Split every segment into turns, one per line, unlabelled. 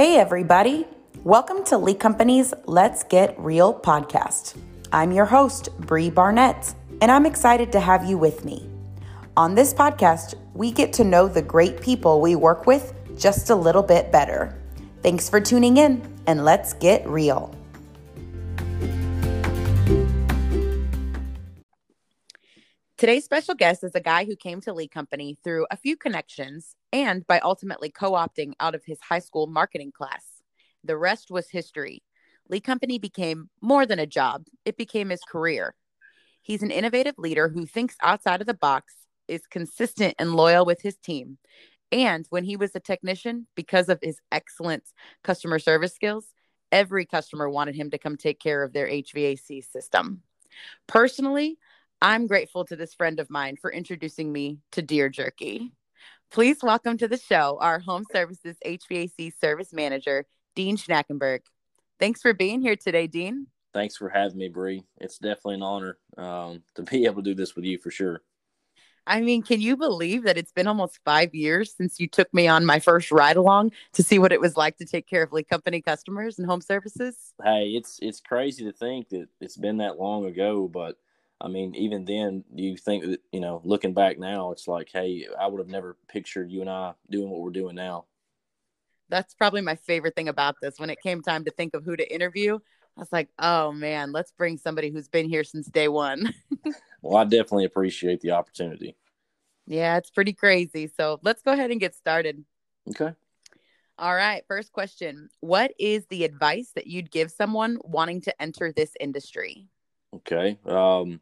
Hey, everybody. Welcome to Lee Company's Let's Get Real podcast. I'm your host, Bree Barnett, and I'm excited to have you with me. On this podcast, we get to know the great people we work with just a little bit better. Thanks for tuning in, and let's get real. Today's special guest is a guy who came to Lee Company through a few connections and by ultimately co opting out of his high school marketing class. The rest was history. Lee Company became more than a job, it became his career. He's an innovative leader who thinks outside of the box, is consistent and loyal with his team. And when he was a technician, because of his excellent customer service skills, every customer wanted him to come take care of their HVAC system. Personally, I'm grateful to this friend of mine for introducing me to Deer Jerky. Please welcome to the show our Home Services HVAC Service Manager, Dean Schnackenberg. Thanks for being here today, Dean.
Thanks for having me, Bree. It's definitely an honor um, to be able to do this with you for sure.
I mean, can you believe that it's been almost five years since you took me on my first ride along to see what it was like to take care of Lee Company customers and home services?
Hey, it's it's crazy to think that it's been that long ago, but I mean, even then, you think that you know, looking back now, it's like, hey, I would have never pictured you and I doing what we're doing now.
That's probably my favorite thing about this. When it came time to think of who to interview, I was like, oh man, let's bring somebody who's been here since day one.
well, I definitely appreciate the opportunity.
Yeah, it's pretty crazy. So let's go ahead and get started.
Okay.
All right. First question What is the advice that you'd give someone wanting to enter this industry?
Okay. Um,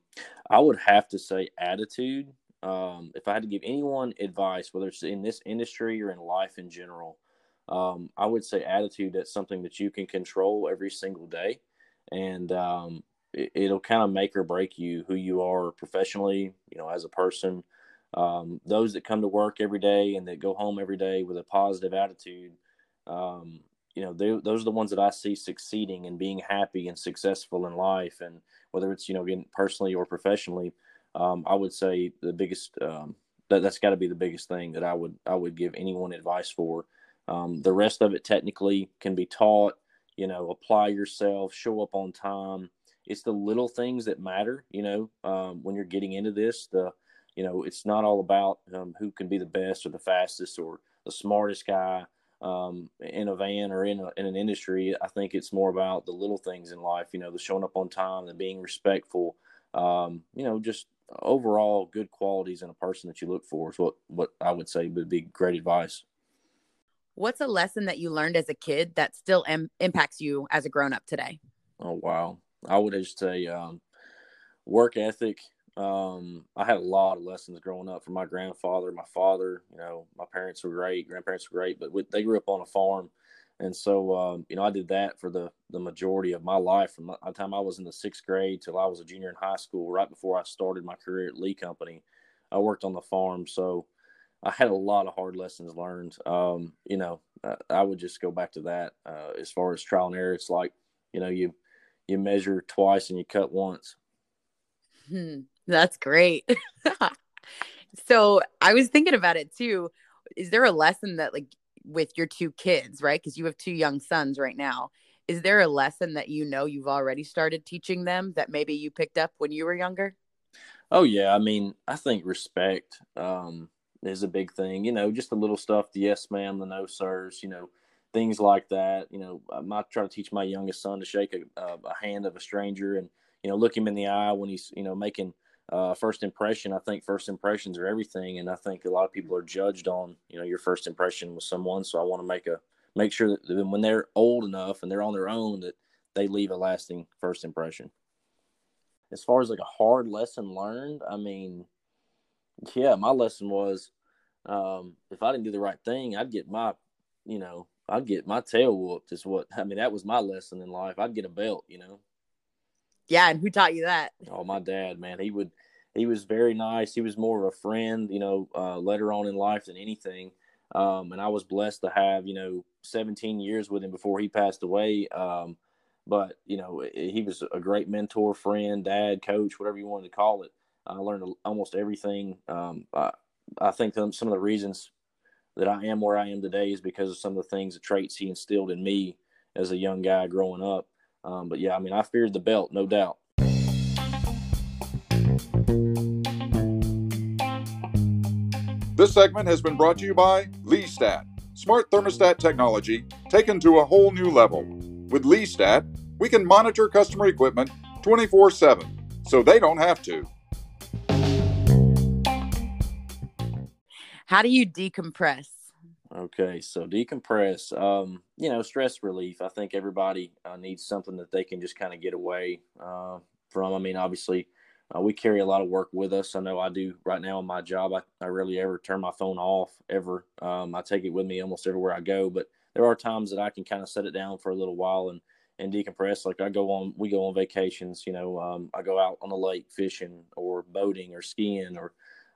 I would have to say attitude. Um, if I had to give anyone advice, whether it's in this industry or in life in general, um, I would say attitude. That's something that you can control every single day, and um, it, will kind of make or break you who you are professionally. You know, as a person. Um, those that come to work every day and that go home every day with a positive attitude, um, you know, they, those are the ones that I see succeeding and being happy and successful in life. And whether it's you know getting personally or professionally, um, I would say the biggest um, that that's got to be the biggest thing that I would I would give anyone advice for. Um, the rest of it technically can be taught. You know, apply yourself, show up on time. It's the little things that matter. You know, um, when you're getting into this, the you know, it's not all about um, who can be the best or the fastest or the smartest guy um, in a van or in, a, in an industry. I think it's more about the little things in life, you know, the showing up on time, the being respectful, um, you know, just overall good qualities in a person that you look for is what, what I would say would be great advice.
What's a lesson that you learned as a kid that still Im- impacts you as a grown up today?
Oh, wow. I would just say um, work ethic, um, I had a lot of lessons growing up from my grandfather, my father. You know, my parents were great, grandparents were great, but we, they grew up on a farm, and so um, you know I did that for the the majority of my life from the time I was in the sixth grade till I was a junior in high school. Right before I started my career at Lee Company, I worked on the farm, so I had a lot of hard lessons learned. Um, you know, I, I, would just go back to that uh, as far as trial and error. It's like you know you you measure twice and you cut once.
Hmm. That's great. so I was thinking about it too. Is there a lesson that like with your two kids, right? Because you have two young sons right now. Is there a lesson that you know you've already started teaching them that maybe you picked up when you were younger?
Oh yeah, I mean, I think respect um, is a big thing. You know, just the little stuff, the yes ma'am, the no sirs, you know, things like that. You know, I try to teach my youngest son to shake a, a hand of a stranger and you know look him in the eye when he's you know making uh, first impression. I think first impressions are everything, and I think a lot of people are judged on you know your first impression with someone. So I want to make a make sure that when they're old enough and they're on their own, that they leave a lasting first impression. As far as like a hard lesson learned, I mean, yeah, my lesson was um, if I didn't do the right thing, I'd get my, you know, I'd get my tail whooped. Is what I mean. That was my lesson in life. I'd get a belt, you know.
Yeah, and who taught you that?
Oh, my dad, man. He would he was very nice. He was more of a friend, you know, uh, later on in life than anything. Um, and I was blessed to have, you know, 17 years with him before he passed away. Um, but you know, he was a great mentor, friend, dad, coach, whatever you wanted to call it. I learned almost everything. Um, I, I think some of the reasons that I am where I am today is because of some of the things, the traits he instilled in me as a young guy growing up. Um, but yeah, I mean, I feared the belt, no doubt.
This segment has been brought to you by LeeStat, smart thermostat technology taken to a whole new level. With LeeStat, we can monitor customer equipment 24 7 so they don't have to.
How do you decompress?
Okay, so decompress. Um, you know, stress relief. I think everybody uh, needs something that they can just kind of get away uh, from. I mean, obviously, uh, we carry a lot of work with us. I know I do right now in my job. I, I rarely ever turn my phone off ever. Um, I take it with me almost everywhere I go. But there are times that I can kind of set it down for a little while and and decompress. Like I go on, we go on vacations. You know, um, I go out on the lake fishing or boating or skiing or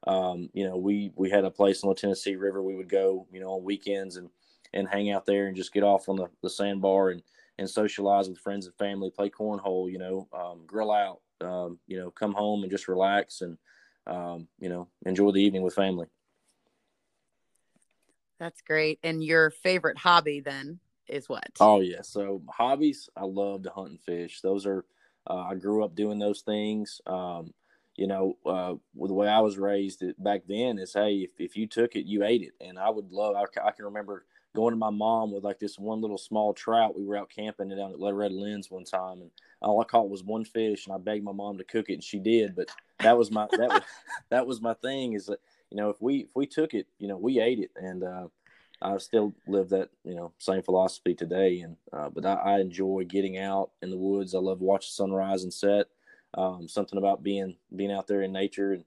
um, you know, we we had a place on the Tennessee River we would go, you know, on weekends and and hang out there and just get off on the, the sandbar and and socialize with friends and family, play cornhole, you know, um, grill out, um, you know, come home and just relax and um, you know enjoy the evening with family.
That's great. And your favorite hobby then is what?
Oh yeah, so hobbies I love to hunt and fish. Those are uh, I grew up doing those things. Um, you know, uh, the way I was raised back then is, hey, if, if you took it, you ate it. And I would love, I, I can remember going to my mom with like this one little small trout. We were out camping down at Red Lens one time, and all I caught was one fish, and I begged my mom to cook it, and she did. But that was my that was that was my thing is that you know if we if we took it, you know, we ate it, and uh, I still live that you know same philosophy today. And uh, but I, I enjoy getting out in the woods. I love watching sunrise and set um, something about being being out there in nature, and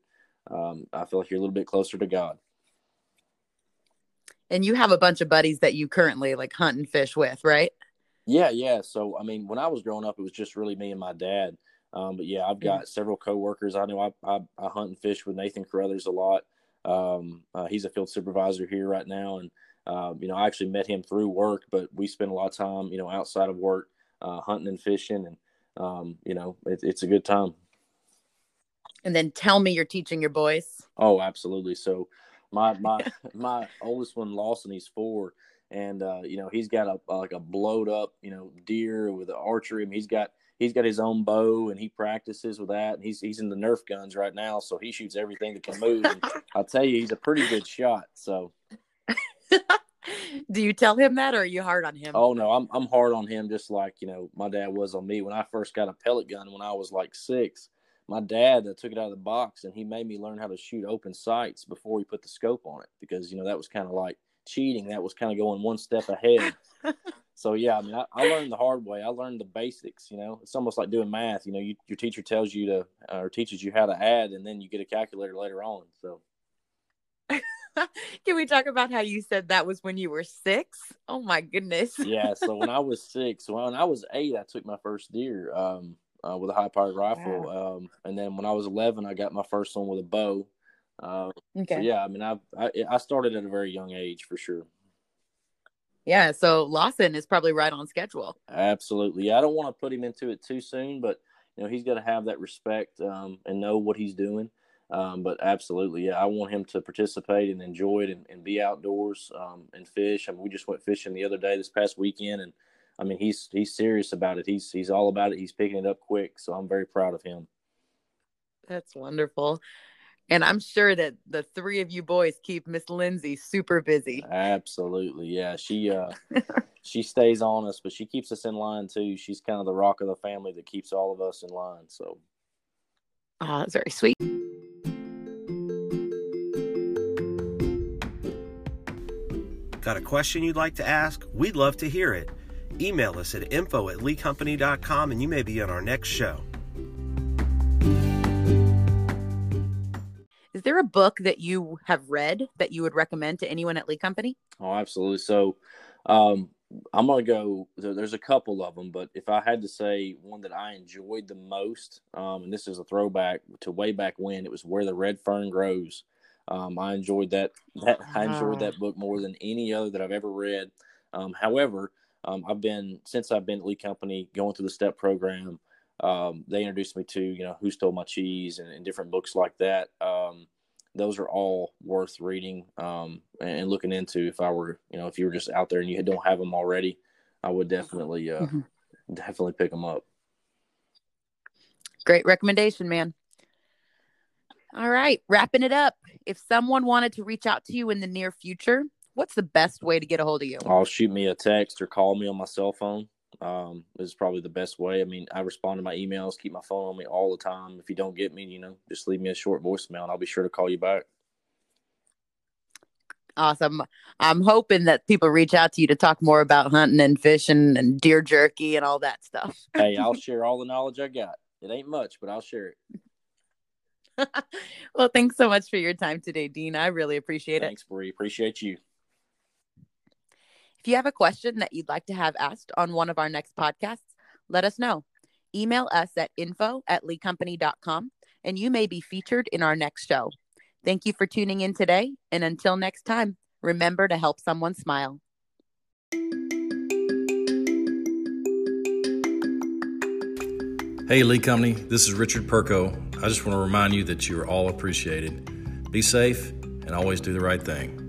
um, I feel like you're a little bit closer to God.
And you have a bunch of buddies that you currently like hunt and fish with, right?
Yeah, yeah. So I mean, when I was growing up, it was just really me and my dad. Um, but yeah, I've got mm-hmm. several coworkers. I know I, I, I hunt and fish with Nathan Carruthers a lot. Um, uh, he's a field supervisor here right now, and uh, you know I actually met him through work, but we spend a lot of time, you know, outside of work, uh, hunting and fishing, and um, you know, it, it's a good time.
And then tell me you're teaching your boys.
Oh, absolutely. So my my my oldest one, Lawson, he's four, and uh, you know he's got a like a blowed up you know deer with an archery. I mean, he's got he's got his own bow and he practices with that. And he's he's in the Nerf guns right now, so he shoots everything that can move. And I'll tell you, he's a pretty good shot. So
Do you tell him that or are you hard on him?
Oh no, I'm I'm hard on him just like, you know, my dad was on me when I first got a pellet gun when I was like 6. My dad uh, took it out of the box and he made me learn how to shoot open sights before he put the scope on it because you know that was kind of like cheating. That was kind of going one step ahead. so yeah, I mean, I, I, learned the hard way. I learned the basics. You know, it's almost like doing math. You know, you, your teacher tells you to uh, or teaches you how to add, and then you get a calculator later on. So
Can we talk about how you said that was when you were six? Oh my goodness.
yeah. So when I was six, when I was eight, I took my first deer um, uh, with a high powered rifle. Wow. Um, and then when I was 11, I got my first one with a bow. Uh, okay. So yeah, I mean, I, I, I started at a very young age for sure.
Yeah. So Lawson is probably right on schedule.
Absolutely. I don't want to put him into it too soon, but you know, he's got to have that respect um, and know what he's doing. Um, but absolutely, yeah, I want him to participate and enjoy it and, and be outdoors um, and fish. I mean, we just went fishing the other day, this past weekend, and I mean, he's he's serious about it. He's he's all about it. He's picking it up quick, so I'm very proud of him.
That's wonderful. And I'm sure that the three of you boys keep Miss Lindsay super busy.
Absolutely. Yeah. She uh she stays on us, but she keeps us in line too. She's kind of the rock of the family that keeps all of us in line. So
Oh, that's very sweet.
Got a question you'd like to ask? We'd love to hear it. Email us at info at leecompany.com and you may be on our next show.
Is there a book that you have read that you would recommend to anyone at Lee Company?
Oh, absolutely. So, um, I'm gonna go. There's a couple of them, but if I had to say one that I enjoyed the most, um, and this is a throwback to way back when, it was "Where the Red Fern Grows." Um, I enjoyed that. That I enjoyed that book more than any other that I've ever read. Um, however, um, I've been since I've been at Lee Company going through the STEP program. Um, they introduced me to you know Who Stole My Cheese and, and different books like that. Um, those are all worth reading um, and looking into. If I were, you know, if you were just out there and you don't have them already, I would definitely, uh, mm-hmm. definitely pick them up.
Great recommendation, man. All right, wrapping it up. If someone wanted to reach out to you in the near future, what's the best way to get a hold of you?
I'll shoot me a text or call me on my cell phone. Um, is probably the best way. I mean, I respond to my emails, keep my phone on me all the time. If you don't get me, you know, just leave me a short voicemail and I'll be sure to call you back.
Awesome. I'm hoping that people reach out to you to talk more about hunting and fishing and deer jerky and all that stuff.
hey, I'll share all the knowledge I got. It ain't much, but I'll share
it. well, thanks so much for your time today, Dean. I really appreciate
thanks, it. Thanks, Bree. Appreciate you.
If you have a question that you'd like to have asked on one of our next podcasts, let us know. Email us at info at leecompany.com and you may be featured in our next show. Thank you for tuning in today. And until next time, remember to help someone smile.
Hey, Lee Company, this is Richard Perko. I just want to remind you that you are all appreciated. Be safe and always do the right thing.